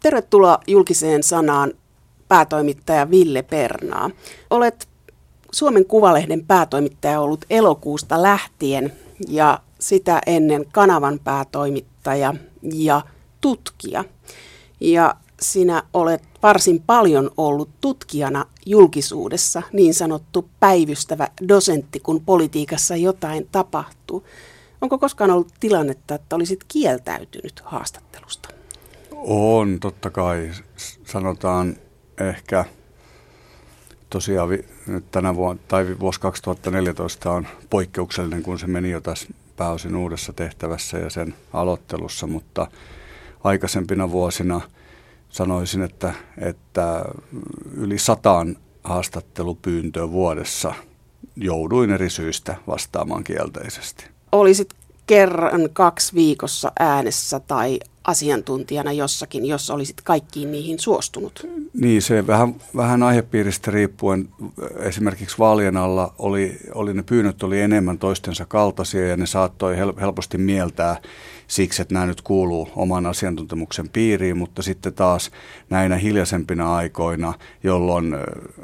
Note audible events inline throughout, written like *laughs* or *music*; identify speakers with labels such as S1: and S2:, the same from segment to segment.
S1: Tervetuloa julkiseen sanaan päätoimittaja Ville Pernaa. Olet Suomen Kuvalehden päätoimittaja ollut elokuusta lähtien ja sitä ennen kanavan päätoimittaja ja tutkija. Ja sinä olet varsin paljon ollut tutkijana julkisuudessa, niin sanottu päivystävä dosentti, kun politiikassa jotain tapahtuu. Onko koskaan ollut tilannetta, että olisit kieltäytynyt haastattelusta?
S2: On, totta kai. Sanotaan ehkä tosiaan nyt tänä vuonna, tai vuosi 2014 on poikkeuksellinen, kun se meni jo tässä pääosin uudessa tehtävässä ja sen aloittelussa, mutta aikaisempina vuosina sanoisin, että, että yli sataan haastattelupyyntöä vuodessa jouduin eri syistä vastaamaan kielteisesti.
S1: Olisit kerran kaksi viikossa äänessä tai asiantuntijana jossakin, jos olisit kaikkiin niihin suostunut?
S2: Niin, se vähän, vähän aihepiiristä riippuen. Esimerkiksi vaalien alla oli, oli ne pyynnöt oli enemmän toistensa kaltaisia ja ne saattoi helposti mieltää siksi, että nämä nyt kuuluu oman asiantuntemuksen piiriin, mutta sitten taas näinä hiljaisempina aikoina, jolloin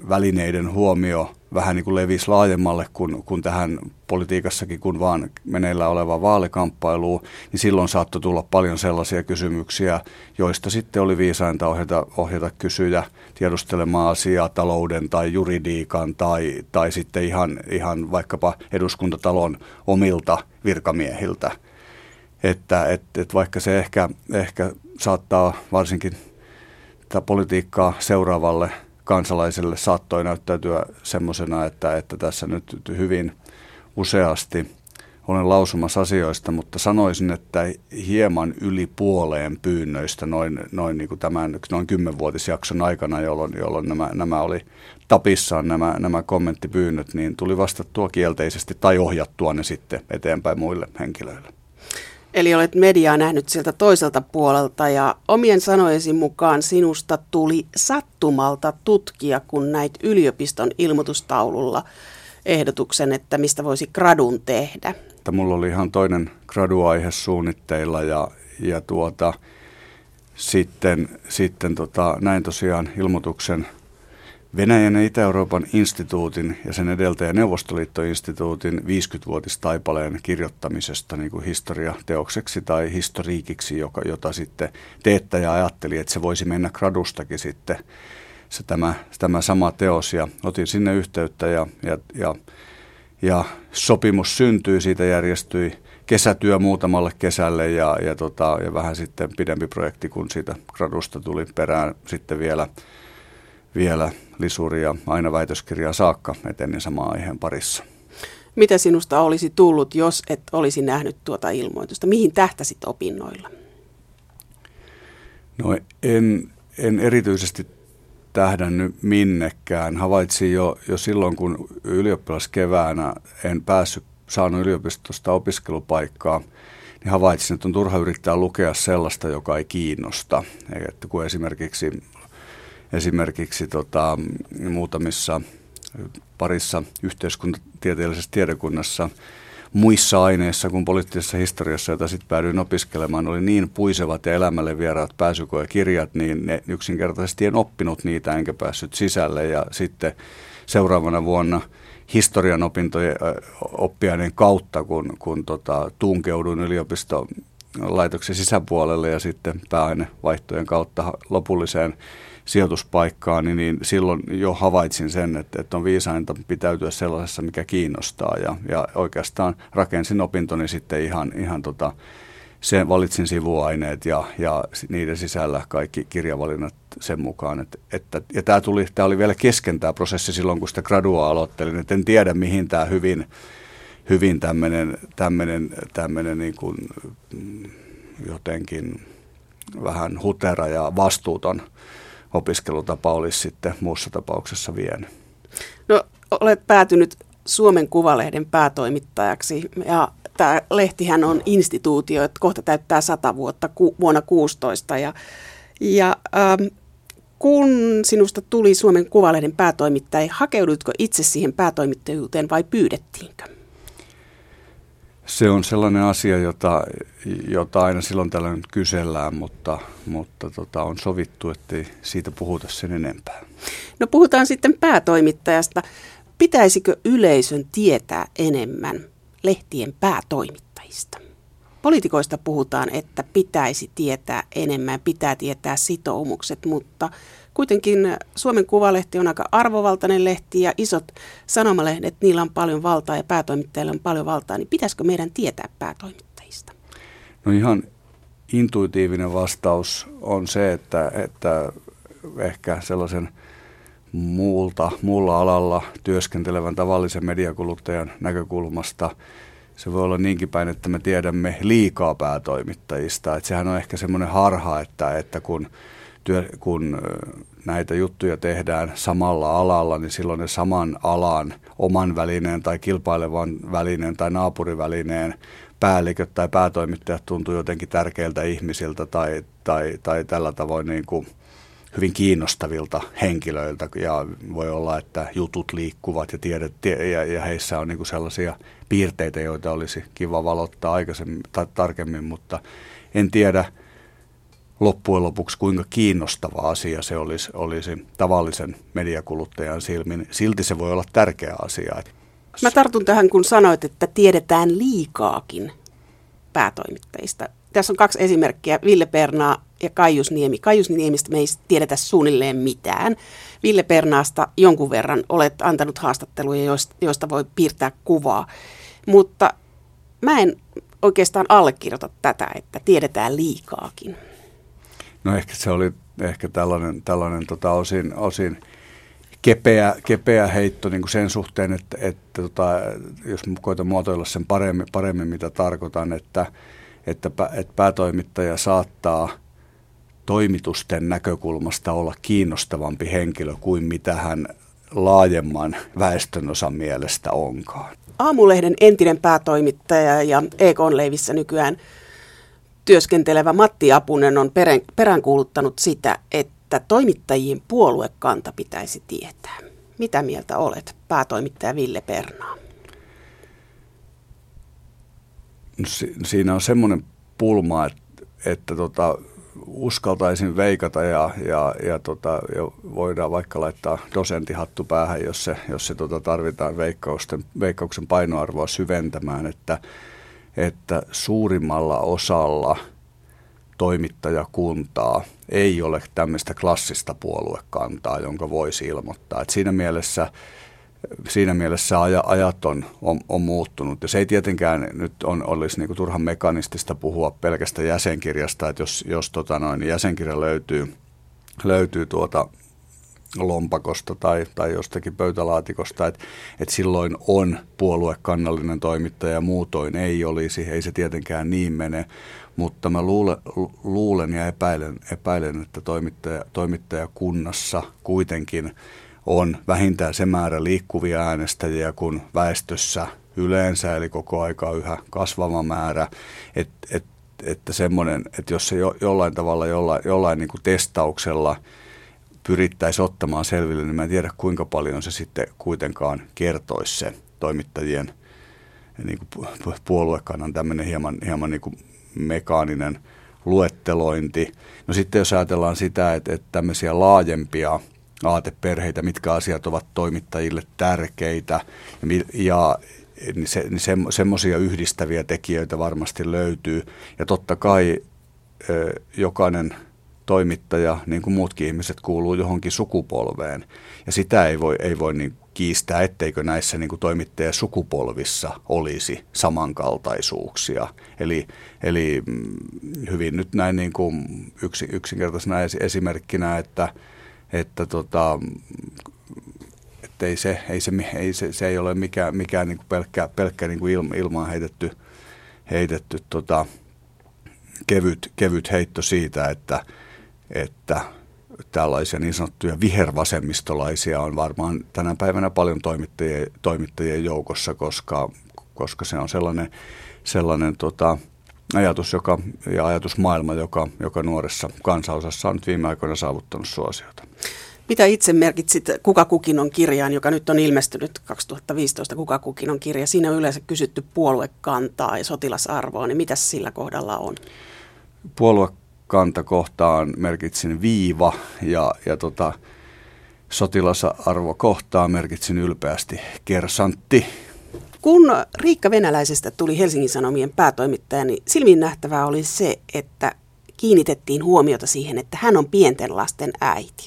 S2: välineiden huomio vähän niin kuin levisi laajemmalle kuin, kuin tähän politiikassakin, kun vaan meneillä oleva vaalikamppailu, niin silloin saattoi tulla paljon sellaisia kysymyksiä, joista sitten oli viisainta ohjata, ohjata kysyjä tiedustelemaan asiaa talouden tai juridiikan tai, tai sitten ihan, ihan vaikkapa eduskuntatalon omilta virkamiehiltä. Että et, et vaikka se ehkä, ehkä saattaa varsinkin tätä politiikkaa seuraavalle kansalaiselle saattoi näyttäytyä semmoisena, että, että tässä nyt hyvin useasti olen lausumassa asioista, mutta sanoisin, että hieman yli puoleen pyynnöistä noin, noin niin kuin tämän noin kymmenvuotisjakson aikana, jolloin, jolloin nämä, nämä oli tapissaan nämä, nämä kommenttipyynnöt, niin tuli vastattua kielteisesti tai ohjattua ne sitten eteenpäin muille henkilöille.
S1: Eli olet mediaa nähnyt sieltä toiselta puolelta ja omien sanojesi mukaan sinusta tuli sattumalta tutkija, kun näit yliopiston ilmoitustaululla ehdotuksen, että mistä voisi gradun tehdä.
S2: Mulla oli ihan toinen graduaihe suunnitteilla ja, ja tuota, sitten, sitten tota, näin tosiaan ilmoituksen – Venäjän ja Itä-Euroopan instituutin ja sen edeltäjä Neuvostoliittoinstituutin 50-vuotistaipaleen kirjoittamisesta niin kuin historiateokseksi tai historiikiksi, joka, jota sitten teettäjä ajatteli, että se voisi mennä gradustakin sitten se tämä, tämä sama teos. Ja otin sinne yhteyttä ja, ja, ja, ja sopimus syntyi, siitä järjestyi kesätyö muutamalle kesälle ja, ja, tota, ja vähän sitten pidempi projekti, kun siitä gradusta tuli perään sitten vielä, vielä lisuria aina väitöskirjaa saakka etenin samaan aiheen parissa.
S1: Mitä sinusta olisi tullut, jos et olisi nähnyt tuota ilmoitusta? Mihin tähtäsit opinnoilla?
S2: No en, en erityisesti tähdännyt minnekään. Havaitsin jo, jo silloin, kun ylioppilaskeväänä en päässyt saanut yliopistosta opiskelupaikkaa, niin havaitsin, että on turha yrittää lukea sellaista, joka ei kiinnosta. Että kun esimerkiksi esimerkiksi tota, muutamissa parissa yhteiskuntatieteellisessä tiedekunnassa muissa aineissa kuin poliittisessa historiassa, jota sitten päädyin opiskelemaan, oli niin puisevat ja elämälle vieraat pääsykoekirjat, niin ne yksinkertaisesti en oppinut niitä enkä päässyt sisälle. Ja sitten seuraavana vuonna historian opintojen oppiaineen kautta, kun, kun tota, tunkeudun yliopiston laitoksen sisäpuolelle ja sitten pääainevaihtojen kautta lopulliseen sijoituspaikkaa, niin, niin silloin jo havaitsin sen, että, että on viisainta pitäytyä sellaisessa, mikä kiinnostaa. Ja, ja oikeastaan rakensin opintoni sitten ihan, ihan tota, sen valitsin sivuaineet ja, ja niiden sisällä kaikki kirjavalinnat sen mukaan. Että, että, ja tämä, tuli, tämä oli vielä kesken tämä prosessi silloin, kun sitä gradua aloittelin. Että en tiedä, mihin tämä hyvin, hyvin tämmöinen, tämmöinen, tämmöinen niin kuin, mm, jotenkin vähän hutera ja vastuuton opiskelutapa olisi sitten muussa tapauksessa vienyt.
S1: No olet päätynyt Suomen Kuvalehden päätoimittajaksi ja tämä lehtihän on instituutio, että kohta täyttää sata vuotta ku, vuonna 16 ja, ja ähm, kun sinusta tuli Suomen Kuvalehden päätoimittaja, hakeudutko itse siihen päätoimittajuuteen vai pyydettiinkö?
S2: Se on sellainen asia, jota, jota aina silloin tällöin kysellään, mutta, mutta tota, on sovittu, ettei siitä puhuta sen enempää.
S1: No puhutaan sitten päätoimittajasta. Pitäisikö yleisön tietää enemmän lehtien päätoimittajista? Poliitikoista puhutaan, että pitäisi tietää enemmän, pitää tietää sitoumukset, mutta kuitenkin Suomen Kuvalehti on aika arvovaltainen lehti ja isot sanomalehdet, niillä on paljon valtaa ja päätoimittajilla on paljon valtaa, niin pitäisikö meidän tietää päätoimittajista?
S2: No ihan intuitiivinen vastaus on se, että, että ehkä sellaisen muulta, muulla alalla työskentelevän tavallisen mediakuluttajan näkökulmasta se voi olla niinkin päin, että me tiedämme liikaa päätoimittajista. Että sehän on ehkä semmoinen harha, että, että kun, työ, kun näitä juttuja tehdään samalla alalla, niin silloin ne saman alan oman välineen tai kilpailevan välineen tai naapurivälineen päälliköt tai päätoimittajat tuntuu jotenkin tärkeiltä ihmisiltä tai, tai, tai tällä tavoin niin kuin hyvin kiinnostavilta henkilöiltä. Ja voi olla, että jutut liikkuvat ja, tiedet, ja, ja heissä on niin kuin sellaisia piirteitä, joita olisi kiva valottaa aikaisemmin tai tarkemmin, mutta en tiedä loppujen lopuksi kuinka kiinnostava asia se olisi, olisi tavallisen mediakuluttajan silmin. Silti se voi olla tärkeä asia.
S1: Mä tartun tähän, kun sanoit, että tiedetään liikaakin päätoimittajista. Tässä on kaksi esimerkkiä, Ville Pernaa ja Kaius Niemi. Kaius Niemistä me ei tiedetä suunnilleen mitään. Ville Pernaasta jonkun verran olet antanut haastatteluja, joista voi piirtää kuvaa. Mutta mä en oikeastaan allekirjoita tätä, että tiedetään liikaakin.
S2: No ehkä se oli ehkä tällainen, tällainen tota osin, osin kepeä, kepeä heitto niin kuin sen suhteen, että, että tota, jos koitan muotoilla sen paremmin, paremmin mitä tarkoitan, että, että, että päätoimittaja saattaa toimitusten näkökulmasta olla kiinnostavampi henkilö kuin mitä hän laajemman väestönosan mielestä onkaan.
S1: Aamulehden entinen päätoimittaja ja EK-leivissä nykyään työskentelevä Matti Apunen on peräänkuuluttanut sitä, että toimittajien puoluekanta pitäisi tietää. Mitä mieltä olet, päätoimittaja Ville Pernaa?
S2: No, si- siinä on semmoinen pulma, että, että tota, uskaltaisin veikata ja, ja, ja, tota, ja voidaan vaikka laittaa dosenttihattu päähän, jos se, jos se tota, tarvitaan veikkausten, veikkauksen painoarvoa syventämään, että, että suurimmalla osalla toimittajakuntaa ei ole tämmöistä klassista puoluekantaa, jonka voisi ilmoittaa. Et siinä mielessä siinä mielessä ajat on, on, on muuttunut. Ja se ei tietenkään nyt on, olisi niin kuin turhan mekanistista puhua pelkästä jäsenkirjasta, että jos, jos tota noin, jäsenkirja löytyy, löytyy tuota lompakosta tai, tai jostakin pöytälaatikosta, että et silloin on puoluekannallinen toimittaja ja muutoin ei olisi, ei se tietenkään niin mene, mutta mä luulen, luulen ja epäilen, epäilen että toimittaja, toimittajakunnassa kuitenkin on vähintään se määrä liikkuvia äänestäjiä kuin väestössä yleensä, eli koko aika yhä kasvava määrä, et, et, että semmoinen, että jos se jo, jollain tavalla, jollain, jollain niin kuin testauksella pyrittäisiin ottamaan selville, niin mä en tiedä kuinka paljon se sitten kuitenkaan kertoisi se toimittajien niin kuin puoluekannan tämmöinen hieman, hieman niin kuin mekaaninen luettelointi. No sitten jos ajatellaan sitä, että, että tämmöisiä laajempia aateperheitä, mitkä asiat ovat toimittajille tärkeitä ja niin se, niin se, semmoisia yhdistäviä tekijöitä varmasti löytyy. Ja totta kai jokainen toimittaja, niin kuin muutkin ihmiset, kuuluu johonkin sukupolveen. Ja sitä ei voi, ei voi niin kiistää, etteikö näissä niin kuin toimittajasukupolvissa olisi samankaltaisuuksia. Eli, eli mm, hyvin nyt näin niin kuin yksi, yksinkertaisena esimerkkinä, että – että tota, että ei se, ei se, ei se, se ei ole mikään, mikään niin kuin pelkkä, pelkkä niin kuin ilma, ilmaan heitetty, heitetty tota, kevyt, kevyt heitto siitä, että, että tällaisia niin sanottuja vihervasemmistolaisia on varmaan tänä päivänä paljon toimittajien, toimittajien joukossa, koska, koska se on sellainen, sellainen tota, ajatus joka, ja ajatusmaailma, joka, joka nuoressa kansanosassa on nyt viime aikoina saavuttanut suosiota.
S1: Mitä itse merkitsit Kuka kukin on kirjaan, joka nyt on ilmestynyt 2015 Kuka kukin on kirja? Siinä on yleensä kysytty puoluekantaa ja sotilasarvoa, niin mitä sillä kohdalla on?
S2: Puoluekanta kohtaan merkitsin viiva ja, ja tota, sotilasarvo kohtaan merkitsin ylpeästi kersantti.
S1: Kun Riikka Venäläisestä tuli Helsingin Sanomien päätoimittaja, niin silmin nähtävää oli se, että kiinnitettiin huomiota siihen, että hän on pienten lasten äiti.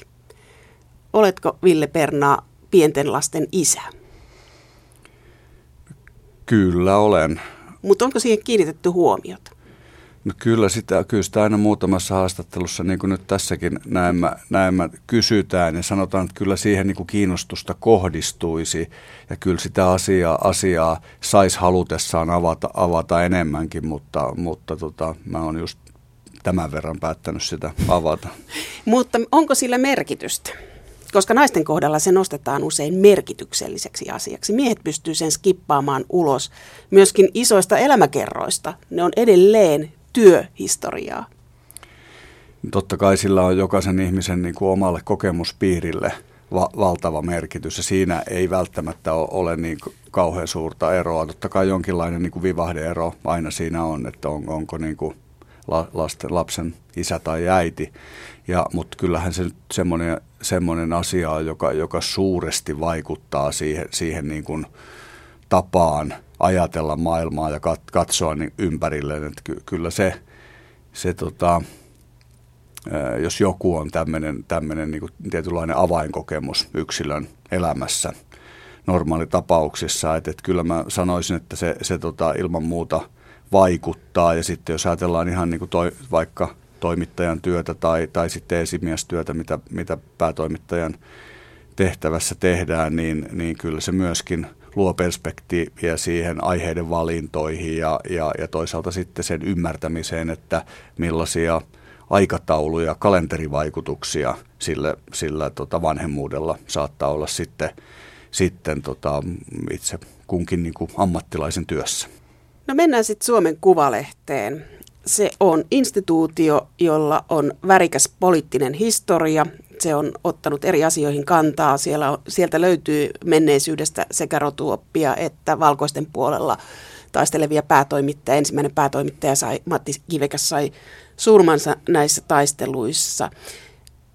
S1: Oletko Ville Pernaa pienten lasten isä?
S2: Kyllä olen.
S1: Mutta onko siihen kiinnitetty huomiota?
S2: No kyllä sitä, kyllä sitä aina muutamassa haastattelussa, niin kuin nyt tässäkin näemmä, näemmä kysytään ja sanotaan, että kyllä siihen niin kuin kiinnostusta kohdistuisi ja kyllä sitä asiaa, asiaa saisi halutessaan avata, avata enemmänkin, mutta, mutta tota, mä oon just tämän verran päättänyt sitä avata. *laughs*
S1: mutta onko sillä merkitystä? Koska naisten kohdalla se nostetaan usein merkitykselliseksi asiaksi. Miehet pystyy sen skippaamaan ulos myöskin isoista elämäkerroista. Ne on edelleen työhistoriaa.
S2: Totta kai sillä on jokaisen ihmisen niin kuin omalle kokemuspiirille va- valtava merkitys ja siinä ei välttämättä ole niin kauhean suurta eroa. Totta kai jonkinlainen niin kuin vivahdeero aina siinä on, että on, onko niin kuin lasten, lapsen isä tai äiti. Ja, mutta kyllähän se nyt semmoinen, semmoinen asia on, joka, joka suuresti vaikuttaa siihen, siihen niin kuin tapaan ajatella maailmaa ja katsoa niin ympärilleen. Että ky, kyllä se, se tota, jos joku on tämmöinen, niin tietynlainen avainkokemus yksilön elämässä normaalitapauksissa, että, että kyllä mä sanoisin, että se, se tota, ilman muuta – vaikuttaa. Ja sitten jos ajatellaan ihan niin kuin toi, vaikka toimittajan työtä tai, tai sitten esimiestyötä, mitä, mitä päätoimittajan tehtävässä tehdään, niin, niin kyllä se myöskin luo perspektiiviä siihen aiheiden valintoihin ja, ja, ja toisaalta sitten sen ymmärtämiseen, että millaisia aikatauluja, kalenterivaikutuksia sillä, sillä tota vanhemmuudella saattaa olla sitten, sitten tota itse kunkin niin kuin ammattilaisen työssä.
S1: No mennään sitten Suomen Kuvalehteen. Se on instituutio, jolla on värikäs poliittinen historia. Se on ottanut eri asioihin kantaa. Siellä on, sieltä löytyy menneisyydestä sekä rotuoppia että valkoisten puolella taistelevia päätoimittajia. Ensimmäinen päätoimittaja sai, Matti Kivekäs sai surmansa näissä taisteluissa.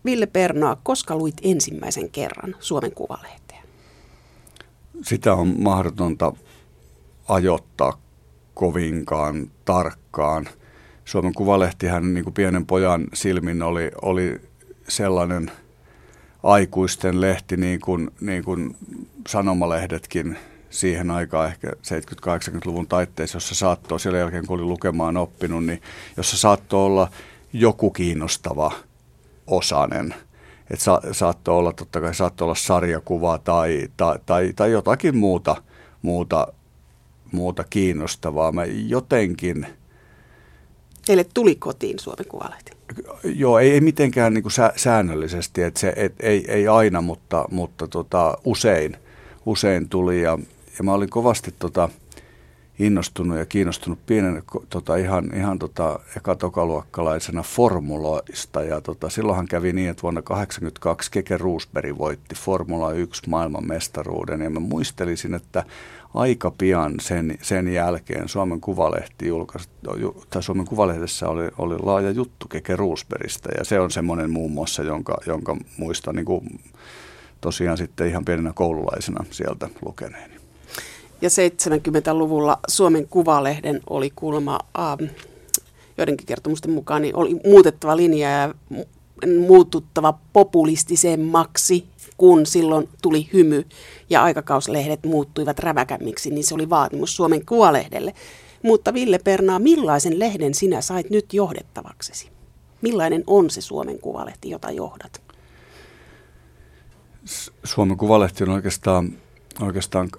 S1: Ville Pernoa, koska luit ensimmäisen kerran Suomen Kuvalehteen?
S2: Sitä on mahdotonta ajoittaa kovinkaan tarkkaan. Suomen Kuvalehtihän niin kuin pienen pojan silmin oli, oli sellainen aikuisten lehti, niin kuin, niin kuin sanomalehdetkin siihen aikaan, ehkä 70-80-luvun taitteessa, jossa saattoi, siellä jälkeen kun oli lukemaan oppinut, niin jossa saattoi olla joku kiinnostava osanen. Että sa, saattoi olla, totta kai saattoi olla sarjakuva tai, tai, tai, tai jotakin muuta, muuta muuta kiinnostavaa. Mä jotenkin...
S1: Teille tuli kotiin Suomen Kuvalehti?
S2: Joo, ei, ei mitenkään niin kuin sä, säännöllisesti, että se, et, ei, ei aina, mutta, mutta tota, usein, usein tuli. Ja, ja mä olin kovasti tota, innostunut ja kiinnostunut pienen tota, ihan, ihan tota, ekatokaluokkalaisena formuloista. Ja tota, silloinhan kävi niin, että vuonna 1982 Keke Roosberg voitti Formula 1 maailmanmestaruuden. Ja mä muistelisin, että aika pian sen, sen jälkeen Suomen Kuvalehti julkaisi, tai Suomen Kuvalehdessä oli, oli laaja juttu Keke Roosbergista. Ja se on semmoinen muun muassa, jonka, jonka muistan niin kuin, tosiaan sitten ihan pienenä koululaisena sieltä lukeneeni.
S1: Ja 70-luvulla Suomen Kuvalehden oli kuulemma ähm, joidenkin kertomusten mukaan niin oli muutettava linja ja muututtava populistisemmaksi, kun silloin tuli hymy ja aikakauslehdet muuttuivat räväkämmiksi, niin se oli vaatimus Suomen Kuvalehdelle. Mutta Ville Pernaa, millaisen lehden sinä sait nyt johdettavaksesi? Millainen on se Suomen Kuvalehti, jota johdat?
S2: Suomen Kuvalehti on oikeastaan, oikeastaan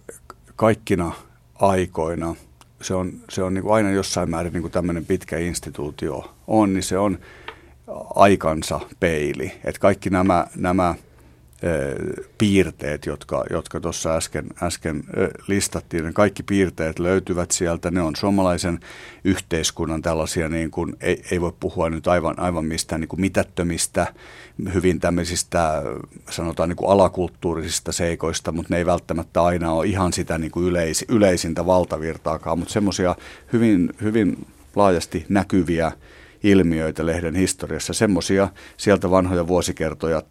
S2: kaikkina aikoina, se on, se on niin kuin aina jossain määrin niin kuin tämmöinen pitkä instituutio on, niin se on aikansa peili. Että kaikki nämä, nämä piirteet, jotka, jotka äsken, äsken listattiin. Ne kaikki piirteet löytyvät sieltä. Ne on suomalaisen yhteiskunnan tällaisia, niin kuin, ei, ei voi puhua nyt aivan, aivan mistään niin kuin mitättömistä, hyvin tämmöisistä sanotaan niin kuin alakulttuurisista seikoista, mutta ne ei välttämättä aina ole ihan sitä niin kuin yleis, yleisintä valtavirtaakaan, mutta semmoisia hyvin, hyvin laajasti näkyviä ilmiöitä lehden historiassa, semmoisia sieltä vanhoja vuosikertoja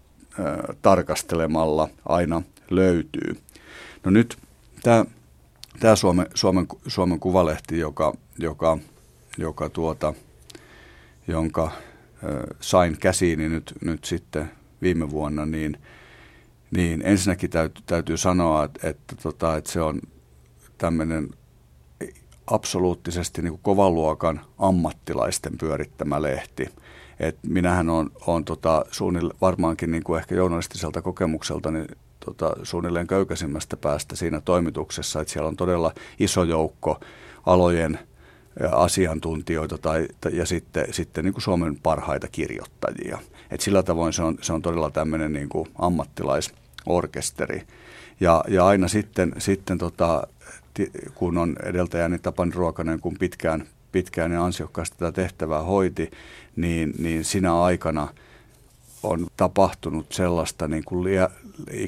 S2: tarkastelemalla aina löytyy. No nyt tämä, tämä Suomen, Suomen, Suomen Kuvalehti, joka, joka, joka tuota, jonka sain käsiini nyt, nyt sitten viime vuonna, niin, niin ensinnäkin täytyy, täytyy sanoa, että, että, tota, että se on tämmöinen absoluuttisesti niin kovan luokan ammattilaisten pyörittämä lehti. Et minähän on, on tota, suunnille, varmaankin niin kuin ehkä journalistiselta kokemukselta niin tota, suunnilleen köykäisimmästä päästä siinä toimituksessa, että siellä on todella iso joukko alojen asiantuntijoita tai, ja sitten, sitten niin kuin Suomen parhaita kirjoittajia. Et sillä tavoin se on, se on todella tämmöinen niin kuin ammattilaisorkesteri. Ja, ja aina sitten, sitten tota, kun on edeltäjäni Tapani Ruokanen, kun pitkään, pitkään ja ansiokkaasti tätä tehtävää hoiti, niin, niin sinä aikana on tapahtunut sellaista niin kuin lia,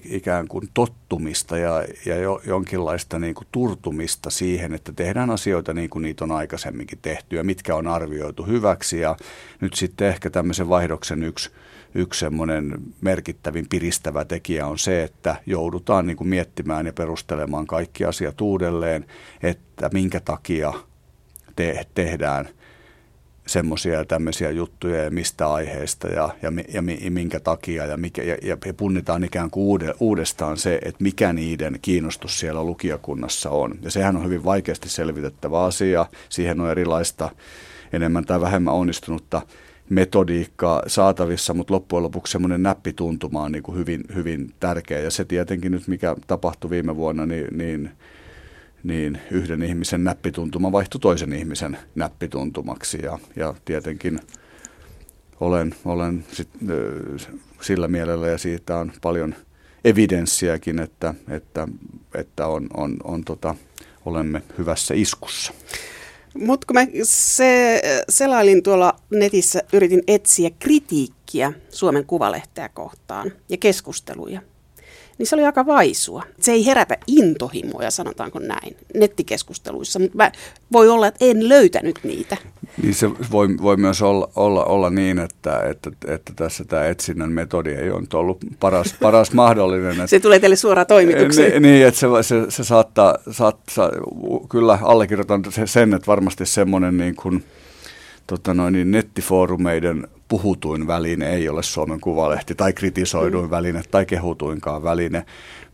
S2: ikään kuin tottumista ja, ja jo, jonkinlaista niin kuin turtumista siihen, että tehdään asioita niin kuin niitä on aikaisemminkin tehty ja mitkä on arvioitu hyväksi. Ja nyt sitten ehkä tämmöisen vaihdoksen yksi, yksi semmoinen merkittävin piristävä tekijä on se, että joudutaan niin kuin miettimään ja perustelemaan kaikki asiat uudelleen, että minkä takia te, tehdään – semmoisia ja tämmöisiä juttuja ja mistä aiheesta ja, ja, ja, ja minkä takia ja, mikä, ja, ja punnitaan ikään kuin uude, uudestaan se, että mikä niiden kiinnostus siellä lukijakunnassa on. Ja sehän on hyvin vaikeasti selvitettävä asia. Siihen on erilaista enemmän tai vähemmän onnistunutta metodiikkaa saatavissa, mutta loppujen lopuksi semmoinen näppituntuma on niin kuin hyvin, hyvin tärkeä. Ja se tietenkin nyt, mikä tapahtui viime vuonna, niin, niin niin yhden ihmisen näppituntuma vaihtui toisen ihmisen näppituntumaksi. Ja, ja tietenkin olen, olen sit, sillä mielellä ja siitä on paljon evidenssiäkin, että, että, että on, on, on tota, olemme hyvässä iskussa.
S1: Mutta kun mä se, selailin tuolla netissä, yritin etsiä kritiikkiä Suomen kuvalehteä kohtaan ja keskusteluja niin se oli aika vaisua. Se ei herätä intohimoja, sanotaanko näin, nettikeskusteluissa, mutta mä, voi olla, että en löytänyt niitä.
S2: Niin se voi, voi myös olla, olla, olla niin, että, että, että tässä tämä etsinnän metodi ei ole ollut paras, *laughs* paras mahdollinen. Että,
S1: se tulee teille suoraan toimitukseen.
S2: Niin, niin että se, se, se saattaa, saattaa, kyllä allekirjoitan sen, että varmasti semmoinen niin kuin, tota noin, niin nettifoorumeiden puhutuin väline ei ole Suomen Kuvalehti tai kritisoiduin mm. väline tai kehutuinkaan väline.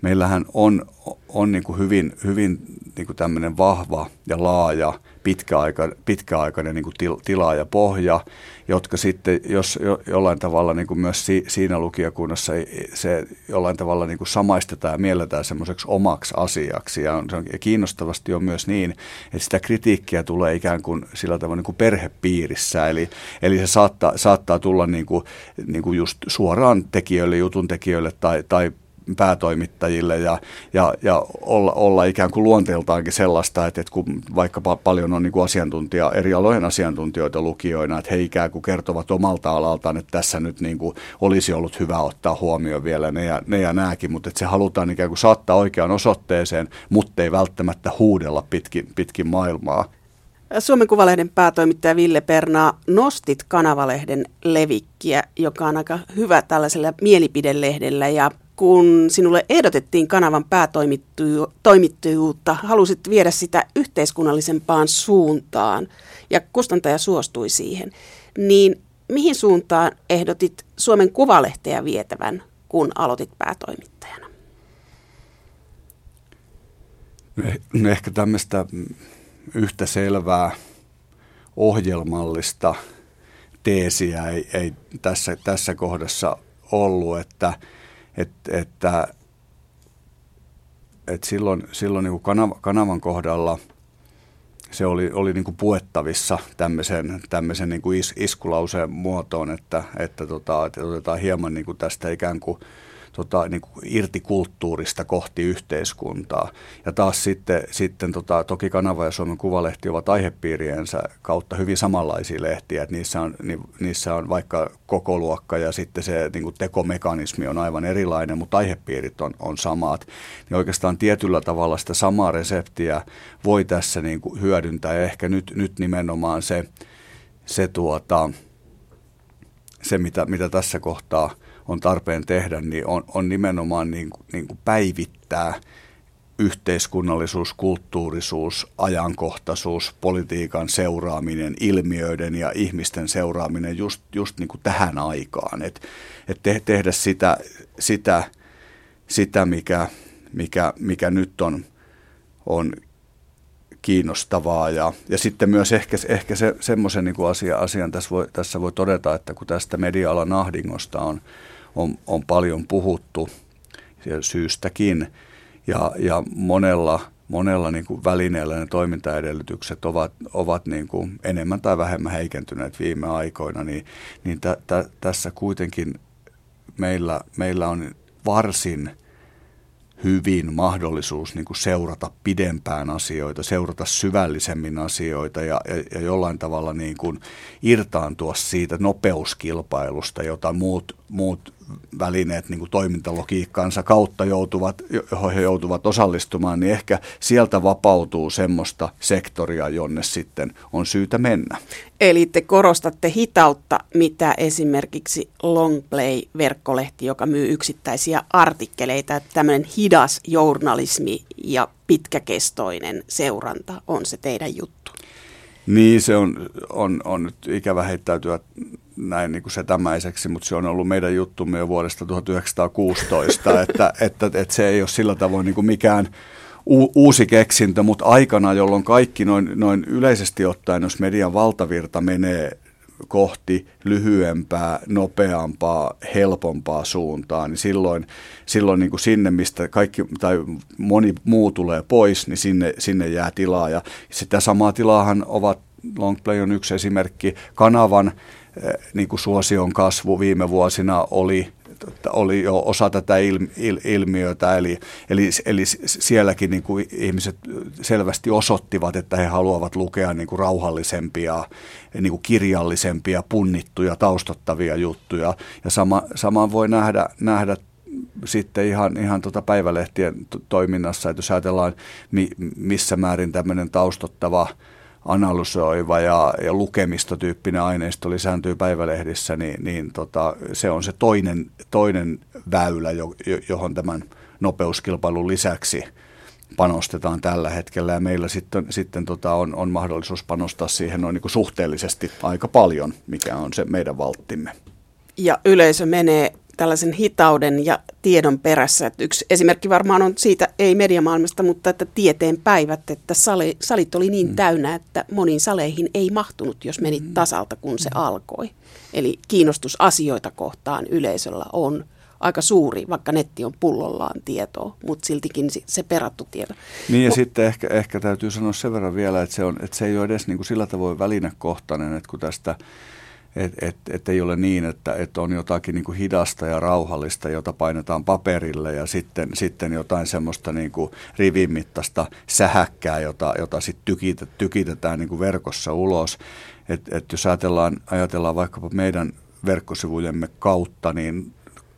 S2: Meillähän on, on niin kuin hyvin, hyvin niin kuin tämmöinen vahva ja laaja pitkäaika, pitkäaikainen niin kuin til, tila ja pohja, jotka sitten, jos jo, jollain tavalla niin kuin myös si, siinä lukijakunnassa se jollain tavalla niin kuin samaistetaan ja mielletään semmoiseksi omaksi asiaksi. Ja, on, ja kiinnostavasti on myös niin, että sitä kritiikkiä tulee ikään kuin sillä tavalla niin kuin perhepiirissä. Eli, eli se saattaa, saattaa tulla niin kuin, niin kuin just suoraan tekijöille, jutun tekijöille tai, tai päätoimittajille ja, ja, ja olla, olla ikään kuin luonteeltaankin sellaista, että, että kun vaikka paljon on niin kuin asiantuntija, eri alojen asiantuntijoita lukijoina, että he ikään kuin kertovat omalta alaltaan, että tässä nyt niin kuin olisi ollut hyvä ottaa huomioon vielä ne ja, ne ja nämäkin, mutta että se halutaan ikään kuin saattaa oikeaan osoitteeseen, mutta ei välttämättä huudella pitkin, pitkin maailmaa.
S1: Suomen Kuvalehden päätoimittaja Ville Pernaa, nostit Kanavalehden levikkiä, joka on aika hyvä tällaisella mielipidelehdellä ja kun sinulle ehdotettiin kanavan päätoimittajuutta, halusit viedä sitä yhteiskunnallisempaan suuntaan ja kustantaja suostui siihen, niin mihin suuntaan ehdotit Suomen Kuvalehteä vietävän, kun aloitit päätoimittajana?
S2: No ehkä tämmöistä yhtä selvää ohjelmallista teesiä ei, ei tässä, tässä kohdassa ollut, että – että, että, että silloin, silloin niin kuin kanava, kanavan kohdalla se oli, oli niin kuin puettavissa tämmöisen, tämmöisen niin kuin is, iskulauseen muotoon, että, että, tota, että otetaan hieman niin kuin tästä ikään kuin tota, niin kuin irti kulttuurista kohti yhteiskuntaa. Ja taas sitten, sitten tota, toki Kanava ja Suomen Kuvalehti ovat aihepiiriensä kautta hyvin samanlaisia lehtiä, että niissä on, ni, niissä on vaikka koko luokka ja sitten se niin kuin tekomekanismi on aivan erilainen, mutta aihepiirit on, on samat. Niin oikeastaan tietyllä tavalla sitä samaa reseptiä voi tässä niin kuin hyödyntää ja ehkä nyt, nyt nimenomaan se, se, tuota, se mitä, mitä tässä kohtaa on tarpeen tehdä, niin on, on nimenomaan niin kuin, niin kuin päivittää yhteiskunnallisuus, kulttuurisuus, ajankohtaisuus, politiikan seuraaminen, ilmiöiden ja ihmisten seuraaminen just, just niin kuin tähän aikaan. Et, et te, tehdä sitä, sitä, sitä mikä, mikä, mikä nyt on, on kiinnostavaa. Ja, ja sitten myös ehkä, ehkä se, semmoisen niin asia, asian tässä voi, tässä voi todeta, että kun tästä media-alan ahdingosta on, on, on paljon puhuttu syystäkin, ja, ja monella, monella niin kuin välineellä ne toimintaedellytykset ovat, ovat niin kuin enemmän tai vähemmän heikentyneet viime aikoina, niin, niin tä, tä, tässä kuitenkin meillä, meillä on varsin – hyvin mahdollisuus niin kuin seurata pidempään asioita, seurata syvällisemmin asioita ja, ja, ja jollain tavalla niin kuin irtaantua siitä nopeuskilpailusta, jota muut, muut välineet niin kuin toimintalogiikkaansa kautta joutuvat, johon he joutuvat osallistumaan, niin ehkä sieltä vapautuu semmoista sektoria, jonne sitten on syytä mennä.
S1: Eli te korostatte hitautta, mitä esimerkiksi Longplay-verkkolehti, joka myy yksittäisiä artikkeleita, että tämmöinen hidas journalismi ja pitkäkestoinen seuranta on se teidän juttu.
S2: Niin, se on, on, on nyt ikävä heittäytyä näin niin kuin setämäiseksi, mutta se on ollut meidän juttumme jo vuodesta 1916, *laughs* että, että, että se ei ole sillä tavoin niin kuin mikään u, uusi keksintö, mutta aikana, jolloin kaikki noin, noin yleisesti ottaen, jos median valtavirta menee kohti lyhyempää, nopeampaa, helpompaa suuntaa, niin silloin, silloin niin kuin sinne, mistä kaikki tai moni muu tulee pois, niin sinne, sinne jää tilaa. Ja sitä samaa tilaahan ovat, Longplay on yksi esimerkki, kanavan eh, niin kuin suosion kasvu viime vuosina oli oli jo osa tätä il, il, ilmiötä, eli, eli, eli sielläkin niin kuin ihmiset selvästi osoittivat, että he haluavat lukea niin kuin rauhallisempia, niin kuin kirjallisempia, punnittuja, taustattavia juttuja. Ja sama, saman voi nähdä, nähdä sitten ihan, ihan tuota päivälehtien toiminnassa, että jos ajatellaan, mi, missä määrin tämmöinen taustottava analysoiva ja, ja lukemistotyyppinen aineisto lisääntyy päivälehdissä, niin, niin tota, se on se toinen, toinen väylä, jo, johon tämän nopeuskilpailun lisäksi panostetaan tällä hetkellä. Ja meillä sitten, sitten tota on, on mahdollisuus panostaa siihen noin niin suhteellisesti aika paljon, mikä on se meidän valttimme.
S1: Ja yleisö menee tällaisen hitauden ja tiedon perässä. Että yksi esimerkki varmaan on siitä, ei mediamaailmasta, mutta että tieteen päivät, että sali, salit oli niin mm. täynnä, että moniin saleihin ei mahtunut, jos menit mm. tasalta, kun se mm. alkoi. Eli kiinnostus asioita kohtaan yleisöllä on aika suuri, vaikka netti on pullollaan tietoa, mutta siltikin se perattu tieto.
S2: Niin ja Mo- sitten ehkä, ehkä täytyy sanoa sen verran vielä, että se, on, että se ei ole edes niin kuin sillä tavoin välinekohtainen, että kun tästä että et, et ei ole niin, että et on jotakin niin kuin hidasta ja rauhallista, jota painetaan paperille ja sitten, sitten jotain semmoista niin kuin rivin mittaista sähäkkää, jota, jota sitten tykitä, tykitetään niin kuin verkossa ulos. Et, et jos ajatellaan, ajatellaan vaikkapa meidän verkkosivujemme kautta, niin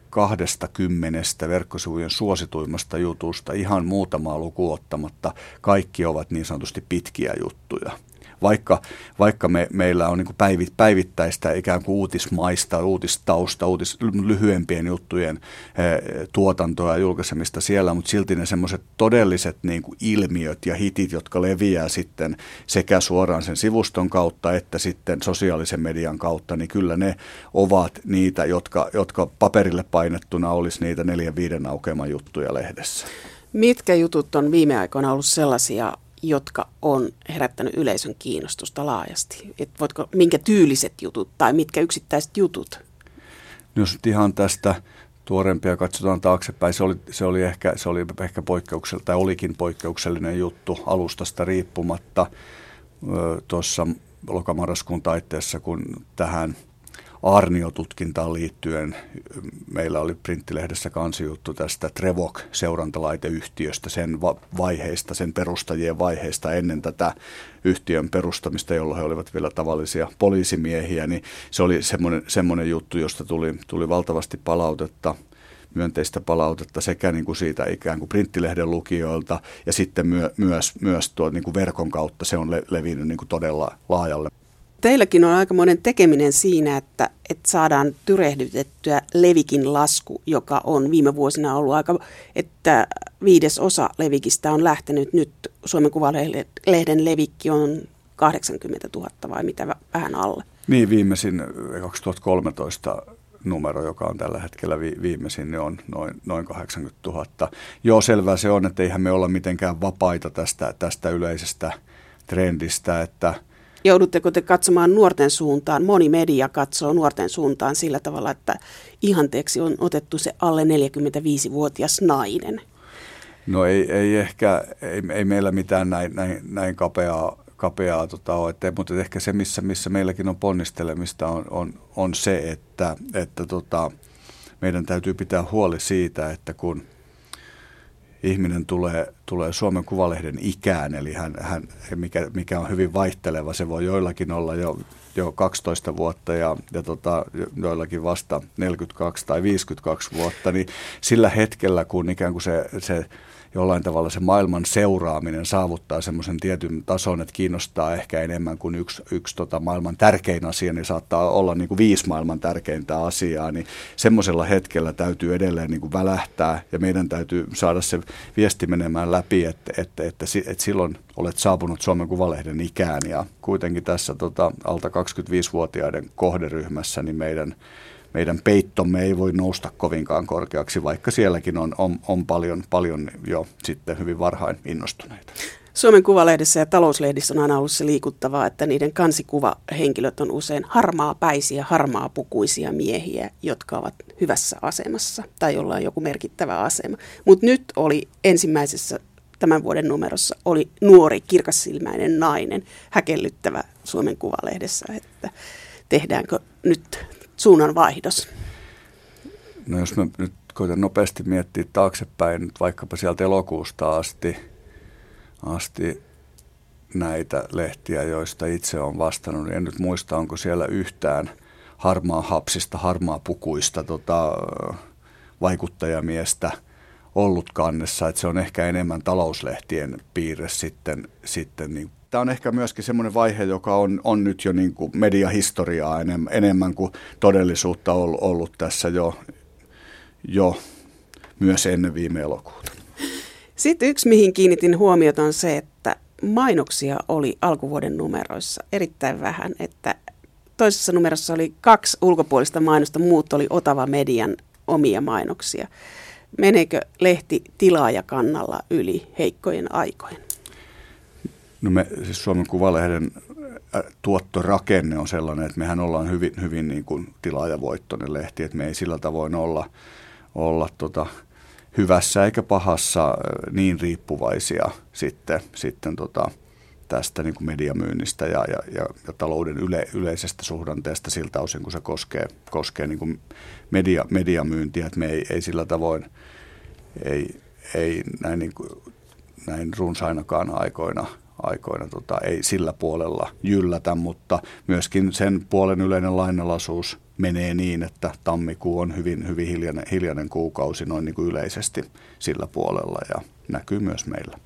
S2: kahdesta kymmenestä verkkosivujen suosituimmasta jutusta ihan muutamaa lukuottamatta kaikki ovat niin sanotusti pitkiä juttuja vaikka, vaikka me, meillä on niin päivit, päivittäistä ikään kuin uutismaista, uutistausta, uutis, lyhyempien juttujen eh, tuotantoa ja julkaisemista siellä, mutta silti ne semmoiset todelliset niin kuin ilmiöt ja hitit, jotka leviää sitten sekä suoraan sen sivuston kautta että sitten sosiaalisen median kautta, niin kyllä ne ovat niitä, jotka, jotka paperille painettuna olisi niitä neljän viiden aukeaman juttuja lehdessä.
S1: Mitkä jutut on viime aikoina ollut sellaisia, jotka on herättänyt yleisön kiinnostusta laajasti? Et voitko, minkä tyyliset jutut tai mitkä yksittäiset jutut?
S2: No jos nyt ihan tästä tuorempia katsotaan taaksepäin, se oli, se oli, ehkä, se oli ehkä poikkeuksellinen, tai olikin poikkeuksellinen juttu alustasta riippumatta tuossa lokamarraskuun taitteessa, kun tähän arniotutkintaan liittyen. Meillä oli printtilehdessä kansijuttu tästä Trevok-seurantalaiteyhtiöstä, sen vaiheista, sen perustajien vaiheista ennen tätä yhtiön perustamista, jolloin he olivat vielä tavallisia poliisimiehiä, niin se oli semmoinen, semmoinen juttu, josta tuli, tuli valtavasti palautetta – myönteistä palautetta sekä niin kuin siitä ikään kuin printtilehden lukijoilta ja sitten myö, myös, myös tuo niin kuin verkon kautta se on le, levinnyt niin kuin todella laajalle.
S1: Teilläkin on aikamoinen tekeminen siinä, että, että saadaan tyrehdytettyä Levikin lasku, joka on viime vuosina ollut aika, että viides osa Levikistä on lähtenyt nyt. Suomen Kuvalehden Levikki on 80 000 vai mitä vähän alle.
S2: Niin, viimeisin 2013 numero, joka on tällä hetkellä vi- viimeisin, niin on noin, noin 80 000. Joo, selvää se on, että eihän me olla mitenkään vapaita tästä, tästä yleisestä trendistä, että
S1: Joudutteko te katsomaan nuorten suuntaan? Moni media katsoo nuorten suuntaan sillä tavalla, että ihanteeksi on otettu se alle 45-vuotias nainen.
S2: No ei, ei ehkä, ei, ei meillä mitään näin, näin, näin kapeaa kapeaa tota, ole. Että, mutta ehkä se, missä, missä meilläkin on ponnistelemista, on, on, on se, että, että tota, meidän täytyy pitää huoli siitä, että kun ihminen tulee, tulee Suomen Kuvalehden ikään, eli hän, hän, mikä, mikä on hyvin vaihteleva, se voi joillakin olla jo, jo 12 vuotta ja, ja tota, joillakin vasta 42 tai 52 vuotta, niin sillä hetkellä, kun ikään kuin se, se jollain tavalla se maailman seuraaminen saavuttaa semmoisen tietyn tason, että kiinnostaa ehkä enemmän kuin yksi, yksi tota maailman tärkein asia, niin saattaa olla niin kuin viisi maailman tärkeintä asiaa, niin semmoisella hetkellä täytyy edelleen niin kuin välähtää ja meidän täytyy saada se viesti menemään läpi, että, että, että, että silloin olet saapunut Suomen Kuvalehden ikään ja kuitenkin tässä tota, alta 25-vuotiaiden kohderyhmässä niin meidän meidän peittomme ei voi nousta kovinkaan korkeaksi, vaikka sielläkin on, on, on paljon, paljon jo sitten hyvin varhain innostuneita.
S1: Suomen Kuvalehdessä ja talouslehdissä on aina ollut se liikuttavaa, että niiden kansikuvahenkilöt on usein harmaapäisiä, harmaapukuisia miehiä, jotka ovat hyvässä asemassa tai jolla on joku merkittävä asema. Mutta nyt oli ensimmäisessä tämän vuoden numerossa oli nuori, kirkassilmäinen nainen, häkellyttävä Suomen Kuvalehdessä, että tehdäänkö nyt suunnanvaihdos?
S2: No jos mä nyt koitan nopeasti miettiä taaksepäin, vaikkapa sieltä elokuusta asti, asti näitä lehtiä, joista itse olen vastannut, niin en nyt muista, onko siellä yhtään harmaa hapsista, harmaa pukuista tota, vaikuttajamiestä ollut kannessa, että se on ehkä enemmän talouslehtien piirre sitten, sitten niin tämä on ehkä myöskin semmoinen vaihe, joka on, on nyt jo niin kuin mediahistoriaa enemmän, enemmän kuin todellisuutta ollut, ollut tässä jo, jo myös ennen viime elokuuta.
S1: Sitten yksi, mihin kiinnitin huomiota, on se, että mainoksia oli alkuvuoden numeroissa erittäin vähän. Että toisessa numerossa oli kaksi ulkopuolista mainosta, muut oli Otava Median omia mainoksia. Meneekö lehti tilaajakannalla yli heikkojen aikojen?
S2: No me, siis Suomen Kuvalehden äh, tuottorakenne on sellainen, että mehän ollaan hyvin, hyvin niin kuin tilaajavoittoinen lehti, että me ei sillä tavoin olla, olla tota, hyvässä eikä pahassa äh, niin riippuvaisia sitten, sitten tota, tästä niin kuin mediamyynnistä ja, ja, ja, ja talouden yle, yleisestä suhdanteesta siltä osin, kun se koskee, koskee niin kuin media, mediamyyntiä, että me ei, ei sillä tavoin, ei, ei näin, niin kuin, näin runsainakaan aikoina aikoina tota, ei sillä puolella jyllätä, mutta myöskin sen puolen yleinen lainalaisuus menee niin, että tammikuu on hyvin, hyvin hiljainen, hiljainen kuukausi noin niin kuin yleisesti sillä puolella ja näkyy myös meillä.